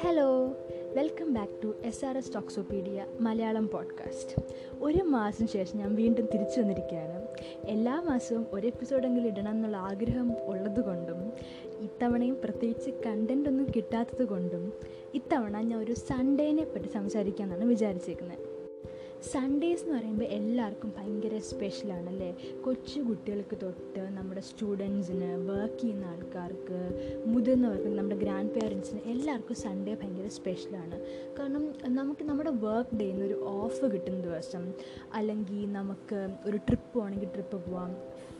Hello welcome back to S R S talksopedia Malayalam podcast ഒരു മാസം ശേഷം ഞാൻ വീണ്ടും തിരിച്ചു വന്നിരിക്കുകയാണ്. എല്ലാ മാസവും ഒരു എപ്പിസോഡെങ്കിലും ഇടണം എന്നുള്ള ആഗ്രഹം ഉള്ളതുകൊണ്ടും ഇത്തവണയും പ്രത്യേകിച്ച് കണ്ടന്റ് ഒന്നും കിട്ടാത്തത് കൊണ്ടും ഇത്തവണ ഞാൻ ഒരു സൺഡേനെ പറ്റി സംസാരിക്കാമെന്നാണ് വിചാരിച്ചേക്കുന്നത്. സൺഡേസ് എന്ന് പറയുമ്പോൾ എല്ലാവർക്കും ഭയങ്കര സ്പെഷ്യലാണ് അല്ലേ കൊച്ചു കുട്ടികൾക്ക് തൊട്ട് നമ്മുടെ സ്റ്റുഡൻസിന് വർക്ക് ചെയ്യുന്ന ആൾക്കാർക്ക് മുതിർന്നവർക്ക് നമ്മുടെ ഗ്രാൻഡ് പേരൻസിന് എല്ലാവർക്കും സൺഡേ ഭയങ്കര സ്പെഷ്യലാണ് കാരണം നമുക്ക് നമ്മുടെ വർക്ക് ഡേയിൽ നിന്ന് ഒരു ഓഫ് കിട്ടുന്ന ദിവസം അല്ലെങ്കിൽ നമുക്ക് ഒരു ട്രിപ്പ് പോകണമെങ്കിൽ ട്രിപ്പ് പോവാം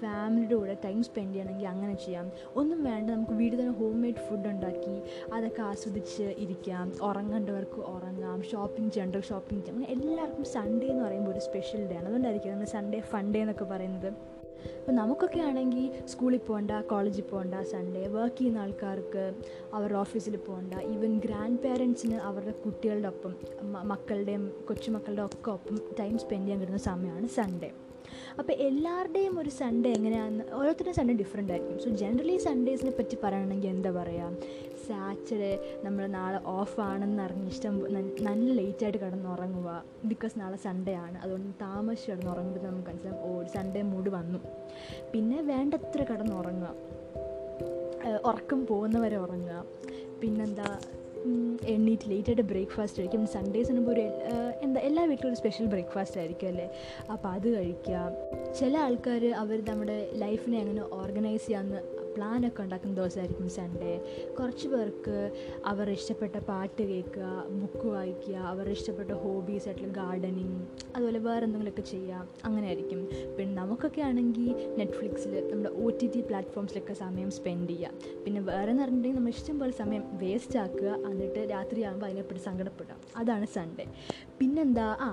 ഫാമിലിയുടെ കൂടെ ടൈം സ്പെൻഡ് ചെയ്യണമെങ്കിൽ അങ്ങനെ ചെയ്യാം. ഒന്നും വേണ്ട നമുക്ക് വീട്ടിൽ തന്നെ ഹോം മെയ്ഡ് ഫുഡ് ഉണ്ടാക്കി അതൊക്കെ ആസ്വദിച്ച് ഇരിക്കാം. ഉറങ്ങേണ്ടവർക്ക് ഉറങ്ങാം. ഷോപ്പിംഗ് ചെയ്യേണ്ടവർക്ക് ഷോപ്പിംഗ് ചെയ്യാം അങ്ങനെ എല്ലാവർക്കും സൺഡേ എന്ന് പറയുമ്പോൾ ഒരു സ്പെഷ്യൽ ഡേ ആണ്. അതുകൊണ്ടായിരിക്കും നമ്മൾ സൺഡേ ഫൺഡേ എന്നൊക്കെ പറയുന്നത്. അപ്പോൾ നമുക്കൊക്കെ ആണെങ്കിൽ സ്കൂളിൽ പോകണ്ട കോളേജിൽ പോകണ്ട സൺഡേ വർക്ക് ചെയ്യുന്ന ആൾക്കാർക്ക് അവരുടെ ഓഫീസിൽ പോകണ്ട ഈവൻ ഗ്രാൻഡ് പേരൻസിന് അവരുടെ കുട്ടികളുടെ ഒപ്പം മക്കളുടെയും കൊച്ചുമക്കളുടെ ഒക്കെ ഒപ്പം ടൈം സ്പെൻഡ് ചെയ്യാൻ കിട്ടുന്ന സമയമാണ് സൺഡേ അപ്പോൾ എല്ലാവരുടെയും ഒരു സൺഡേ എങ്ങനെയാണെന്ന് ഓരോരുത്തരുടെയും സൺഡേ ഡിഫറെന്റ് ആയിരിക്കും. സോ ജനറലി സൺഡേസിനെ പറ്റി പറയുകയാണെങ്കിൽ എന്താ പറയുക സാറ്റർഡേ നമ്മൾ നാളെ ഓഫാണെന്ന് അറിഞ്ഞ് ഇഷ്ടം നല്ല ലേറ്റായിട്ട് കിടന്നുറങ്ങുക. ബിക്കോസ് നാളെ സൺഡേ ആണ്. അതുകൊണ്ട് താമസിച്ച് കിടന്നുറങ്ങുമ്പോൾ നമുക്ക് മനസ്സിലാവും ഓ സൺഡേ മൂഡ് വന്നു. പിന്നെ വേണ്ടത്ര കിടന്നുറങ്ങുക. ഉറക്കം പോകുന്നവരെ ഉറങ്ങുക. പിന്നെന്താ എണ്ണീറ്റ് ലേറ്റായിട്ട് ബ്രേക്ക്ഫാസ്റ്റ് കഴിക്കും. സൺഡേസ് ആകുമ്പോൾ ഒരു എന്താ എല്ലാ വീട്ടിലും ഒരു സ്പെഷ്യൽ ബ്രേക്ക്ഫാസ്റ്റ് ആയിരിക്കും അല്ലേ? അപ്പോൾ അത് കഴിക്കുക. ചില ആൾക്കാർ അവർ നമ്മുടെ ലൈഫിനെ അങ്ങനെ ഓർഗനൈസ് ചെയ്യാമെന്ന് പ്ലാനൊക്കെ ഉണ്ടാക്കുന്ന ദിവസമായിരിക്കും സൺഡേ കുറച്ച് പേർക്ക് അവർ ഇഷ്ടപ്പെട്ട പാട്ട് കേൾക്കുക ബുക്ക് വായിക്കുക അവർ ഇഷ്ടപ്പെട്ട ഹോബീസ് ആയിട്ടുള്ള ഗാർഡനിങ് അതുപോലെ വേറെ എന്തെങ്കിലുമൊക്കെ ചെയ്യുക അങ്ങനെ ആയിരിക്കും പിന്നെ നമുക്കൊക്കെ ആണെങ്കിൽ നെറ്റ്ഫ്ലിക്സിൽ നമ്മുടെ ഒ ടി ടി പ്ലാറ്റ്ഫോംസിലൊക്കെ സമയം സ്പെൻഡ് ചെയ്യുക. പിന്നെ വേറെ എന്ന് പറഞ്ഞിട്ടുണ്ടെങ്കിൽ നമ്മൾ ഇഷ്ടം പോലെ സമയം വേസ്റ്റ് ആക്കുക എന്നിട്ട് രാത്രിയാകുമ്പോൾ അതിനെപ്പറ്റി സങ്കടപ്പെടുക. അതാണ് സൺഡേ പിന്നെന്താ? ആ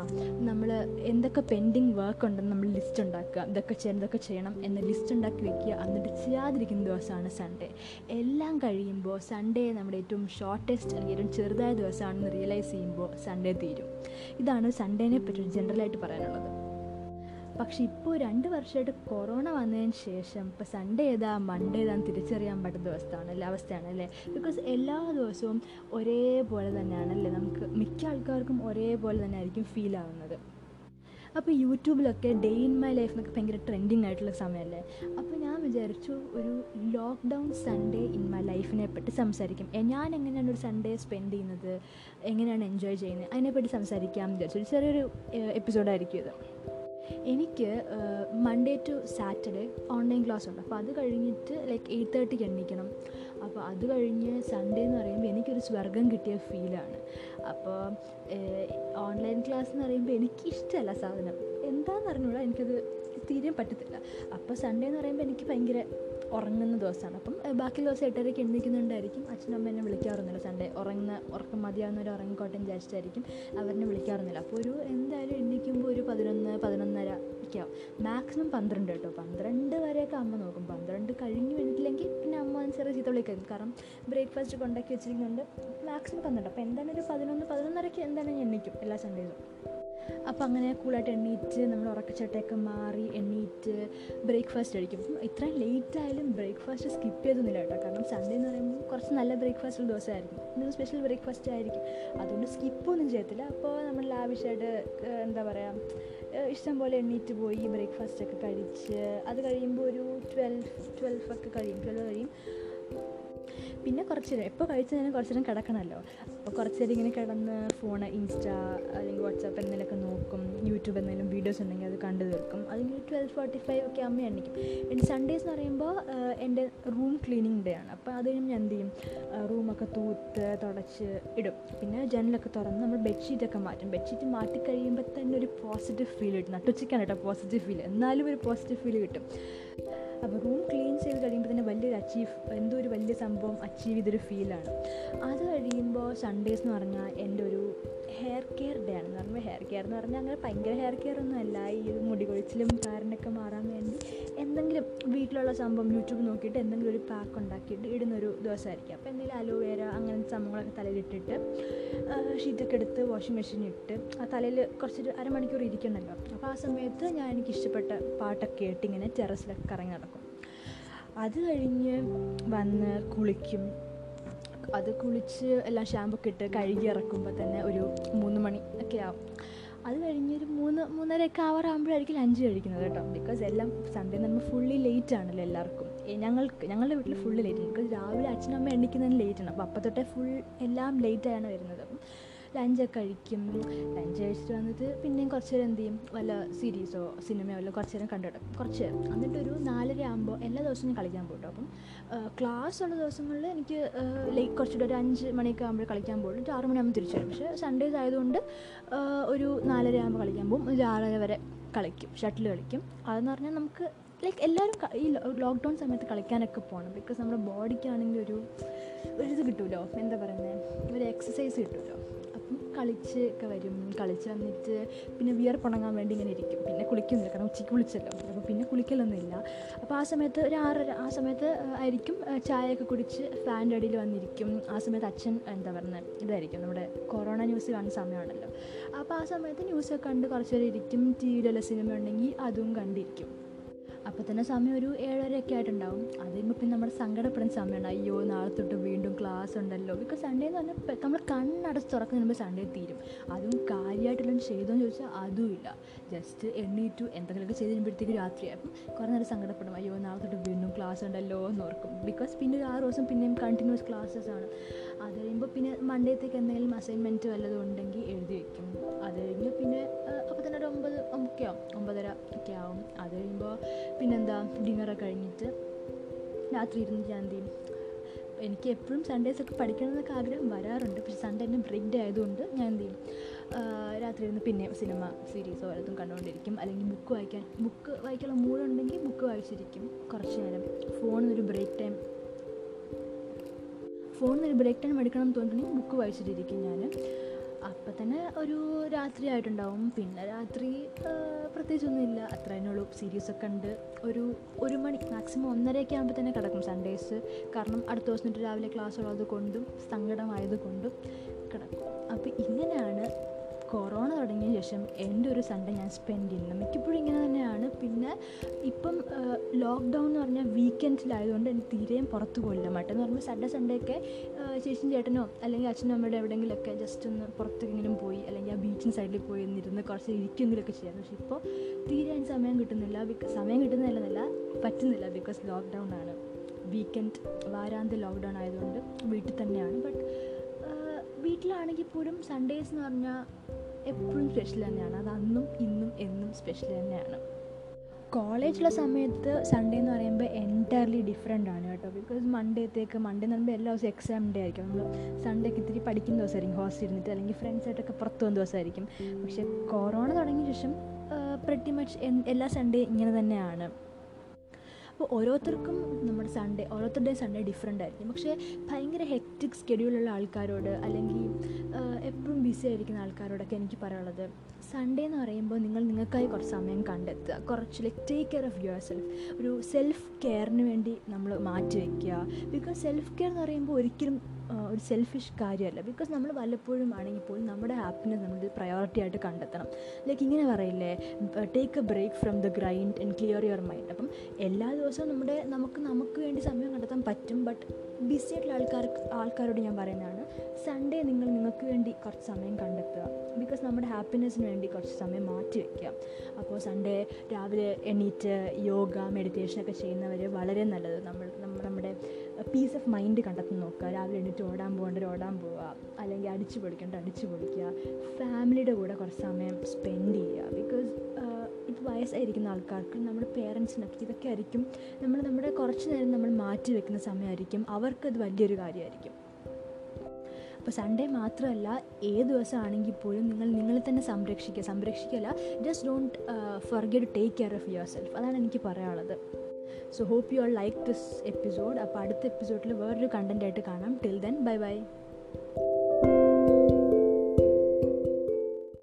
നമ്മൾ എന്തൊക്കെ പെൻഡിങ് വർക്ക് ഉണ്ടെന്ന് നമ്മൾ ലിസ്റ്റ് ഉണ്ടാക്കുക. ഇതൊക്കെ ചെയ്യണം ഇതൊക്കെ ചെയ്യണം എന്ന ലിസ്റ്റ് ഉണ്ടാക്കി വെക്കുക. എന്നിട്ട് ചെയ്യാതിരിക്കുന്ന ദിവസമാണ് സൺഡേ എല്ലാം കഴിയുമ്പോൾ സൺഡേ നമ്മുടെ ഏറ്റവും ഷോർട്ടസ്റ്റ് അല്ലെങ്കിൽ ഏറ്റവും ചെറുതായ ദിവസമാണെന്ന് റിയലൈസ് ചെയ്യുമ്പോൾ സൺഡേ തീരും. ഇതാണ് സൺഡേനെ പറ്റി ജനറലായിട്ട് പറയാനുള്ളത്. പക്ഷേ ഇപ്പോൾ രണ്ട് വർഷമായിട്ട് കൊറോണ വന്നതിന് ശേഷം ഇപ്പോൾ സൺഡേ ഏതാ മൺഡേ ഏതാന്ന് തിരിച്ചറിയാൻ പറ്റുന്ന ദിവസമാണ് അല്ലേ? അവസ്ഥയാണ് അല്ലേ? ബിക്കോസ് എല്ലാ ദിവസവും ഒരേപോലെ തന്നെയാണ് അല്ലേ? നമുക്ക് മിക്ക ആൾക്കാർക്കും ഒരേപോലെ തന്നെ ആയിരിക്കും ഫീൽ ആവുന്നത്. അപ്പോൾ യൂട്യൂബിലൊക്കെ ഡേ ഇൻ മൈ ലൈഫ് എന്നൊക്കെ ഭയങ്കര ട്രെൻഡിങ് ആയിട്ടുള്ള സമയമല്ലേ അപ്പോൾ ഞാൻ വിചാരിച്ചു ഒരു ലോക്ക്ഡൗൺ സൺഡേ ഇൻ മൈ ലൈഫിനെ പറ്റി സംസാരിക്കും. ഞാൻ എങ്ങനെയാണ് ഒരു സൺഡേ സ്പെൻഡ് ചെയ്യുന്നത്? എങ്ങനെയാണ് എൻജോയ് ചെയ്യുന്നത്? അതിനെപ്പറ്റി സംസാരിക്കാമെന്ന് വിചാരിച്ചു. ഒരു ചെറിയൊരു എപ്പിസോഡായിരിക്കും ഇത്. എനിക്ക് Monday to Saturday online class ഉണ്ട്. അപ്പോൾ അത് കഴിഞ്ഞിട്ട് ലൈക്ക് എയ്റ്റ് തേർട്ടിക്ക് എണ്ണിക്കണം അപ്പോൾ അത് കഴിഞ്ഞ് സൺഡേ എന്ന് പറയുമ്പോൾ എനിക്കൊരു സ്വർഗം കിട്ടിയ ഫീലാണ് അപ്പോൾ ഓൺലൈൻ ക്ലാസ് എന്ന് പറയുമ്പോൾ എനിക്കിഷ്ടമല്ല സാധനം. എന്താണെന്ന് അറിഞ്ഞൂടാ എനിക്കത് തീരെ പറ്റത്തില്ല. അപ്പോൾ സൺഡേ എന്ന് പറയുമ്പോൾ എനിക്ക് ഭയങ്കര ഉറങ്ങുന്ന ദിവസമാണ്. അപ്പം ബാക്കി ദിവസം എട്ടരയ്ക്ക് എണ്ണിക്കുന്നുണ്ടായിരിക്കും അച്ഛനും അമ്മ എന്നെ വിളിക്കാറൊന്നുമില്ല സൺഡേ ഉറങ്ങുന്ന ഉറക്കം മതിയാവുന്നവർ ഉറങ്ങിക്കോട്ടെ വിചാരിച്ചിട്ടായിരിക്കും അവരെന്നെ വിളിക്കാറൊന്നുമില്ല. അപ്പോൾ ഒരു എന്തായാലും എണ്ണിക്കുമ്പോൾ ഒരു പതിനൊന്ന് പതിനൊന്നര ഒക്കെ ആവും. മാക്സിമം പന്ത്രണ്ട് കേട്ടോ. പന്ത്രണ്ട് വരെയൊക്കെ അമ്മ നോക്കും. പന്ത്രണ്ട് കഴിഞ്ഞ് വീണിട്ടില്ലെങ്കിൽ പിന്നെ അമ്മ അനുസരിച്ച് ചീത്ത വിളിക്കും കാരണം ബ്രേക്ക്ഫാസ്റ്റ് കൊണ്ടാക്കി വെച്ചിരിക്കുന്നുണ്ട്. മാക്സിമം പന്ത്രണ്ട്. അപ്പോൾ എന്തായാലും ഒരു പതിനൊന്ന്? പതിനൊന്നരയ്ക്ക് എന്തായാലും ഞാൻ എണ്ണിക്കും എല്ലാ സൺഡേസും അപ്പോൾ അങ്ങനെ കൂളായിട്ട് എണ്ണീറ്റ് നമ്മൾ ഉറക്കച്ചട്ടയൊക്കെ മാറി എണ്ണീറ്റ് ബ്രേക്ക്ഫാസ്റ്റ് കഴിക്കും. ഇത്രയും ലേറ്റ് ആയാലും ബ്രേക്ക്ഫാസ്റ്റ് സ്കിപ്പ് ചെയ്തൊന്നുമില്ല കേട്ടോ. കാരണം സൺഡേ എന്ന് പറയുമ്പോൾ കുറച്ച് നല്ല ബ്രേക്ക്ഫാസ്റ്റ് ദിവസമായിരിക്കും. എന്തെങ്കിലും സ്പെഷ്യൽ ബ്രേക്ക്ഫാസ്റ്റ് ആയിരിക്കും. അതുകൊണ്ട് സ്കിപ്പൊന്നും ചെയ്യത്തില്ല. അപ്പോൾ നമ്മൾ ലാവിഷായിട്ട് എന്താ പറയുക ഇഷ്ടം പോലെ എണ്ണീറ്റ് പോയി ബ്രേക്ക്ഫാസ്റ്റ് ഒക്കെ കഴിച്ച് അത് കഴിയുമ്പോൾ ഒരു ട്വൽവ് ട്വൽവ് ഒക്കെ കഴിയും. ട്വൽവ് കഴിയും. പിന്നെ കുറച്ച് നേരം എപ്പോൾ കഴിച്ച് ഞാൻ കുറച്ച് നേരം കിടക്കണമല്ലോ അപ്പോൾ കുറച്ച് നേരം ഇങ്ങനെ കിടന്ന് ഫോൺ ഇൻസ്റ്റ അല്ലെങ്കിൽ വാട്സാപ്പ് എന്തെങ്കിലുമൊക്കെ നോക്കും യൂട്യൂബ് എന്തെങ്കിലും വീഡിയോസ് ഉണ്ടെങ്കിൽ അത് കണ്ടു തീർക്കും. അല്ലെങ്കിൽ ട്വൽവ് ഫോർട്ടി ഫൈവ് ഒക്കെ അമ്മ എണ്ണിക്കും എന്റെ സൺഡേസ് എന്ന് പറയുമ്പോൾ എന്റെ റൂം ക്ലീനിങ് ഡേ ആണ്. അപ്പോൾ അത് കഴിഞ്ഞ് ഞാൻ എന്ത് ചെയ്യും? റൂമൊക്കെ തൂത്ത് തുടച്ച് ഇടും. പിന്നെ ജനലൊക്കെ തുറന്ന് നമ്മൾ ബെഡ്ഷീറ്റൊക്കെ മാറ്റും. ബെഡ്ഷീറ്റ് മാറ്റി കഴിയുമ്പോൾ തന്നെ ഒരു പോസിറ്റീവ് ഫീൽ കിട്ടും. നട്ടുച്ചയ്ക്കാണ് കേട്ടോ പോസിറ്റീവ് ഫീൽ എന്നാലും ഒരു പോസിറ്റീവ് ഫീൽ കിട്ടും. അപ്പോൾ റൂം ക്ലീൻ ചെയ്ത് കഴിയുമ്പോൾ തന്നെ വലിയൊരു അച്ചീവ് എന്തോ ഒരു വലിയ സംഭവം അച്ചീവ് ചെയ്തൊരു ഫീലാണ് അത് കഴിയുമ്പോൾ സൺഡേസ് എന്ന് പറഞ്ഞാൽ എന്റെ ഒരു ഹെയർ കെയർ ഡേ ആണെന്ന് പറയുമ്പോൾ ഹെയർ കെയർ എന്ന് പറഞ്ഞാൽ അങ്ങനെ ഭയങ്കര ഹെയർ കെയർ ഒന്നും അല്ല. ഈ മുടി കൊഴിച്ചിലും കാരനൊക്കെ മാറാൻ വേണ്ടി എന്തെങ്കിലും വീട്ടിലുള്ള സംഭവം യൂട്യൂബ് നോക്കിയിട്ട് എന്തെങ്കിലും ഒരു പാക്ക് ഉണ്ടാക്കിയിട്ട് ഇടുന്നൊരു ദിവസമായിരിക്കും. അപ്പോൾ എന്തെങ്കിലും അലോവേര അങ്ങനത്തെ സംഭവങ്ങളൊക്കെ തലയിലിട്ടിട്ട് ഷീറ്റൊക്കെ എടുത്ത് വാഷിംഗ് മെഷീൻ ഇട്ട് ആ തലയിൽ കുറച്ചൊരു അരമണിക്കൂർ ഇരിക്കണമല്ലോ. അപ്പോൾ ആ സമയത്ത് ഞാൻ എനിക്ക് ഇഷ്ടപ്പെട്ട പാട്ടൊക്കെ കേട്ടിങ്ങനെ ടെറസിലൊക്കെ കറങ്ങി നടക്കും. അത് കഴിഞ്ഞ് വന്ന് കുളിക്കും. അത് കുളിച്ച് എല്ലാം ഷാമ്പു ഒക്കെ ഇട്ട് കഴുകി ഇറക്കുമ്പോൾ തന്നെ ഒരു മൂന്ന് മണി ഒക്കെ ആവും. അത് കഴിഞ്ഞൊരു മൂന്ന് മൂന്നരയൊക്കെ ആവാറാകുമ്പോഴായിരിക്കും ലഞ്ച് കഴിക്കുന്നത് കേട്ടോ. ബിക്കോസ് എല്ലാം സൺഡേ നമ്മൾ ഫുള്ളി ലേറ്റ് ആണല്ലോ എല്ലാവർക്കും. ഞങ്ങൾ ഞങ്ങൾക്ക് ഞങ്ങളുടെ വീട്ടിൽ ഫുള്ളി ലേറ്റ് ആണ്. ബിക്കോസ് രാവിലെ അച്ഛനും അമ്മ എണ്ണിക്കുന്നതിന് ലേറ്റ് ആണ്. അപ്പോൾ അപ്പം തൊട്ടേ ഫുൾ എല്ലാം ലേറ്റായാണ് വരുന്നത്. ലഞ്ചൊക്കെ കഴിക്കും. ലഞ്ച് കഴിച്ചിട്ട് വന്നിട്ട് പിന്നെയും കുറച്ച് നേരം എന്ത് ചെയ്യും? വല്ല സീരീസോ സിനിമയോ വല്ല കുറച്ച് നേരം കണ്ടു കുറച്ച് നേരം എന്നിട്ടൊരു നാലര ആകുമ്പോൾ എല്ലാ ദിവസവും ഞാൻ കളിക്കാൻ പോകും അപ്പം ക്ലാസ് ഉള്ള ദിവസങ്ങളിൽ എനിക്ക് ലൈക്ക് കുറച്ചുകൂടെ ഒരു അഞ്ച് മണിയൊക്കെ ആകുമ്പോൾ കളിക്കാൻ പോകും. ഒരു ആറ് മണിയാകുമ്പോൾ തിരിച്ചു വരും. പക്ഷേ സൺഡേസ് ആയതുകൊണ്ട് ഒരു നാലര ആകുമ്പോൾ കളിക്കാൻ പോകും. ഒരു ആറര വരെ കളിക്കും. ഷട്ടിൽ കളിക്കും. അതെന്ന് പറഞ്ഞാൽ നമുക്ക് ലൈക്ക് എല്ലാവരും ഈ ലോക്ക്ഡൗൺ സമയത്ത് കളിക്കാനൊക്കെ പോകണം ബിക്കോസ് നമ്മുടെ ബോഡിക്കാണെങ്കിൽ ഒരു ഒരു ഇത് കിട്ടുമല്ലോ എന്താ പറയുന്നത് ഒരു എക്സസൈസ് കിട്ടുമല്ലോ കളിച്ച് ഒക്കെ വരും. കളിച്ച് വന്നിട്ട് പിന്നെ വിയർപ്പുണങ്ങാൻ വേണ്ടി ഇങ്ങനെ ഇരിക്കും. പിന്നെ കുളിക്കുന്നില്ല. കാരണം ഉച്ചയ്ക്ക് കുളിച്ചല്ലോ. അപ്പോൾ പിന്നെ കുളിക്കലൊന്നുമില്ല. അപ്പോൾ ആ സമയത്ത് ഒരു ആറര ആ സമയത്ത് ആയിരിക്കും ചായയൊക്കെ കുടിച്ച് ഫാന്റെ അടിയിൽ വന്നിരിക്കും. ആ സമയത്ത് അച്ഛൻ എന്താ പറയുന്നത് ഇതായിരിക്കും. നമ്മുടെ കൊറോണ ന്യൂസ് കാണുന്ന സമയമാണല്ലോ. അപ്പോൾ ആ സമയത്ത് ന്യൂസൊക്കെ കണ്ട് കുറച്ച് പേര് ഇരിക്കും. ടി വിയിലുള്ള സിനിമ ഉണ്ടെങ്കിൽ അതും കണ്ടിരിക്കും. അപ്പോൾ തന്നെ സമയം ഒരു ഏഴരയൊക്കെ ആയിട്ടുണ്ടാവും. അത് കഴിയുമ്പോൾ പിന്നെ നമ്മുടെ സങ്കടപ്പെടുന്ന സമയമാണ്. അയ്യോ നാളെ തൊട്ട് വീണ്ടും ക്ലാസ് ഉണ്ടല്ലോ. ബിക്കോസ് സൺഡേ എന്ന് പറഞ്ഞാൽ നമ്മൾ കണ്ണടച്ച് തുറക്കുന്ന മുമ്പ് സൺഡേ തീരും. അതും കാര്യമായിട്ടുള്ള ചെയ്തോന്ന് ചോദിച്ചാൽ അതുമില്ല ജസ്റ്റ് എണ്ണീറ്റു എന്തെങ്കിലുമൊക്കെ ചെയ്ത് കഴിയുമ്പോഴത്തേക്ക് രാത്രിയായി അപ്പം കുറേ നേരം സങ്കടപ്പെടും. അയ്യോ നാളെ തൊട്ട് വീണ്ടും ക്ലാസ് ഉണ്ടല്ലോ എന്ന് ഓർക്കും. ബിക്കോസ് പിന്നെ ഒരു ആറ് ദിവസം പിന്നെയും കണ്ടിന്യൂസ് ക്ലാസ്സസ് ആണ്. അത് കഴിയുമ്പോൾ പിന്നെ മൺഡേത്തേക്ക് എന്തെങ്കിലും അസൈൻമെന്റ് വല്ലതും ഉണ്ടെങ്കിൽ എഴുതി വയ്ക്കും ആവും ഒമ്പതര ഒക്കെ ആവും. അത് കഴിയുമ്പോൾ പിന്നെന്താ? ഡിന്നറൊക്കെ കഴിഞ്ഞിട്ട് രാത്രി ഇരുന്ന് ഞാൻ എന്ത് ചെയ്യും എനിക്ക് എപ്പോഴും സൺഡേസ് ഒക്കെ പഠിക്കണം ആഗ്രഹം വരാറുണ്ട്. പക്ഷെ സൺഡേ തന്നെ ബ്രേക്ക് ഡേ ആയതുകൊണ്ട് ഞാൻ എന്ത് ചെയ്യും? രാത്രി ഇരുന്ന് പിന്നെ സിനിമ സീരീസോ വല്ലതും കണ്ടുകൊണ്ടിരിക്കും. അല്ലെങ്കിൽ ബുക്ക് വായിക്കാൻ ബുക്ക് വായിക്കാനുള്ള മൂടുണ്ടെങ്കിൽ ബുക്ക് വായിച്ചിരിക്കും കുറച്ച് നേരം. ഫോണിനൊരു ബ്രേക്ക് ടൈം ഫോണിൽ ഒരു ബ്രേക്ക് ടൈം എടുക്കണം എന്ന് തോന്നിയിട്ടുണ്ടെങ്കിൽ ബുക്ക് വായിച്ചിട്ടിരിക്കും ഞാൻ അപ്പം തന്നെ ഒരു രാത്രി ആയിട്ടുണ്ടാവും. പിന്നെ രാത്രി പ്രത്യേകിച്ചൊന്നുമില്ല. അത്ര സീരിയസ് സീരീസൊക്കെ ഉണ്ട്. ഒരു ഒരു മണി മാക്സിമം ഒന്നരയൊക്കെ ആകുമ്പോൾ തന്നെ കിടക്കും സൺഡേസ് കാരണം അടുത്ത ദിവസം രാവിലെ ക്ലാസ് ഉള്ളത് കൊണ്ടും സങ്കടമായത് കൊണ്ടും കിടക്കും. അപ്പോൾ ഇങ്ങനെയാണ് കൊറോണ തുടങ്ങിയ ശേഷം എന്റെ ഒരു സൺഡേ ഞാൻ സ്പെൻഡ് ചെയ്യുന്നത്. മിക്കപ്പോഴും ഇങ്ങനെ തന്നെയാണ്. പിന്നെ ഇപ്പം ലോക്ക്ഡൗൺ എന്ന് പറഞ്ഞാൽ വീക്കെൻഡിലായതുകൊണ്ട് എനിക്ക് തീരെയും പുറത്ത് പോയില്ല. മറ്റെന്ന് പറയുമ്പോൾ സൺഡേ സൺഡേ ഒക്കെ ചേച്ചിയും ചേട്ടനോ അല്ലെങ്കിൽ അച്ഛനും അമ്മയുടെ എവിടെയെങ്കിലുമൊക്കെ ജസ്റ്റ് ഒന്ന് പുറത്തെങ്കിലും പോയി അല്ലെങ്കിൽ ആ ബീച്ചിൻ സൈഡിൽ പോയി ഒന്നിരുന്ന് കുറച്ച് ഇരിക്കുമെങ്കിലൊക്കെ ചെയ്യാം പക്ഷേ ഇപ്പോൾ തീരെ സമയം കിട്ടുന്നില്ല. ബിക്കോസ് സമയം കിട്ടുന്നില്ലെന്നല്ല പറ്റുന്നില്ല ബിക്കോസ് ലോക്ക്ഡൗൺ ആണ്. വീക്കെൻഡ് വാരാന്ത്യ ലോക്ക്ഡൗൺ ആയതുകൊണ്ട് വീട്ടിൽ തന്നെയാണ്. ബട്ട് വീട്ടിലാണെങ്കിൽ പോലും സൺഡേസ് എന്ന് പറഞ്ഞാൽ എപ്പോഴും സ്പെഷ്യൽ തന്നെയാണ്. അത് അന്നും ഇന്നും എന്നും സ്പെഷ്യൽ തന്നെയാണ്. കോളേജിലെ സമയത്ത് സൺഡേ എന്ന് പറയുമ്പോൾ എന്റയർലി ഡിഫറെന്റ് ആണ് കേട്ടോ. ബിക്കോസ് മൺഡേത്തേക്ക് മൺഡേ എന്ന് പറയുമ്പോൾ എല്ലാ ദിവസവും എക്സാം ഡേ ആയിരിക്കും. നമ്മൾ സൺഡേക്ക് ഇത്തിരി പഠിക്കുന്ന ദിവസമായിരിക്കും ഹോസ്റ്റലിൽ ഇരുന്നിട്ട്. അല്ലെങ്കിൽ ഫ്രണ്ട്സ് ഫ്രണ്ട്സായിട്ടൊക്കെ പുറത്ത് പോകുന്ന ദിവസമായിരിക്കും. പക്ഷേ കൊറോണ തുടങ്ങിയ ശേഷം പ്രട്ടി മച്ച് എല്ലാ സൺഡേ ഇങ്ങനെ തന്നെയാണ്. അപ്പോൾ ഓരോരുത്തർക്കും നമ്മുടെ സൺഡേ ഓരോരുത്തരുടെയും സൺഡേ ഡിഫറെന്റ് ആയിരിക്കും. പക്ഷേ ഭയങ്കര ഹെക്റ്റിക് സ്കെഡ്യൂളുള്ള ആൾക്കാരോട് അല്ലെങ്കിൽ എപ്പോഴും ബിസി ആയിരിക്കുന്ന ആൾക്കാരോടൊക്കെ എനിക്ക് പറയാനുള്ളത് സൺഡേ എന്ന് പറയുമ്പോൾ നിങ്ങൾ നിങ്ങൾക്കായി കുറച്ച് സമയം കണ്ടെത്തുക. കുറച്ച് like take care of yourself ഒരു സെൽഫ് കെയറിന് വേണ്ടി നമ്മൾ മാറ്റി വയ്ക്കുക ബിക്കോസ് സെൽഫ് കെയർ എന്ന് പറയുമ്പോൾ ഒരിക്കലും ഒരു സെൽഫിഷ് കാര്യമല്ല. ബിക്കോസ് നമ്മൾ വല്ലപ്പോഴും ആണെങ്കിൽ പോലും നമ്മുടെ ഹാപ്പിനെസ് നമ്മൾ പ്രയോറിറ്റി ആയിട്ട് കണ്ടെത്തണം. ലൈക്ക് ഇങ്ങനെ പറയില്ലേ take a break from the grind and clear your mind അപ്പം എല്ലാ ദിവസവും നമ്മുടെ നമുക്ക് നമുക്ക് വേണ്ടി സമയം കണ്ടെത്താൻ പറ്റും. ബട്ട് ബിസി ആയിട്ടുള്ള ആൾക്കാർക്ക് ആൾക്കാരോട് ഞാൻ പറയുന്നതാണ് സൺഡേ നിങ്ങൾ നിങ്ങൾക്ക് വേണ്ടി കുറച്ച് സമയം കണ്ടെത്തുക. ബിക്കോസ് നമ്മുടെ ഹാപ്പിനെസ്സിന് വേണ്ടി കുറച്ച് സമയം മാറ്റി വയ്ക്കുക അപ്പോൾ സൺഡേ രാവിലെ എണീറ്റ് യോഗ മെഡിറ്റേഷനൊക്കെ ചെയ്യുന്നവർ വളരെ നല്ലത്. നമ്മൾ നമ്മുടെ പീസ് ഓഫ് മൈൻഡ് കണ്ടെത്തി നോക്കുക. രാവിലെ എണീറ്റ് ഓടാൻ പോകേണ്ടവർ ഓടാൻ പോവുക. അല്ലെങ്കിൽ അടിച്ചു പൊളിക്കേണ്ട അടിച്ചു പൊളിക്കുക. ഫാമിലിയുടെ കൂടെ കുറച്ച് സമയം സ്പെൻഡ് ചെയ്യുക. ബിക്കോസ് ഇപ്പോൾ വയസ്സായിരിക്കുന്ന ആൾക്കാർക്ക് നമ്മുടെ പേരൻസിനൊക്കെ ഇതൊക്കെ ആയിരിക്കും. നമ്മൾ നമ്മുടെ കുറച്ച് നേരം നമ്മൾ മാറ്റി വെക്കുന്ന സമയമായിരിക്കും. അവർക്കത് വലിയൊരു കാര്യമായിരിക്കും. അപ്പോൾ സൺഡേ മാത്രമല്ല ഏത് ദിവസമാണെങ്കിൽ പോലും നിങ്ങൾ നിങ്ങളെ തന്നെ സംരക്ഷിക്കുക. സംരക്ഷിക്കല്ല just don't forget take care of yourself അതാണ് എനിക്ക് പറയാനുള്ളത്. So hope you all like this episode അപ്പോൾ അടുത്ത എപ്പിസോഡിൽ വേറൊരു കണ്ടന്റായിട്ട് കാണാം. Till then bye bye